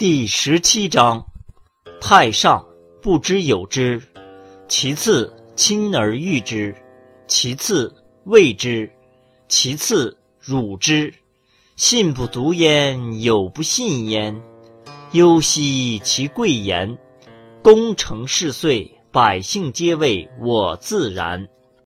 第十七章太上不知有之其次亲而誉之其次畏之其次辱之。信不足焉有不信焉。忧兮其贵言功成事遂百姓皆谓我自然。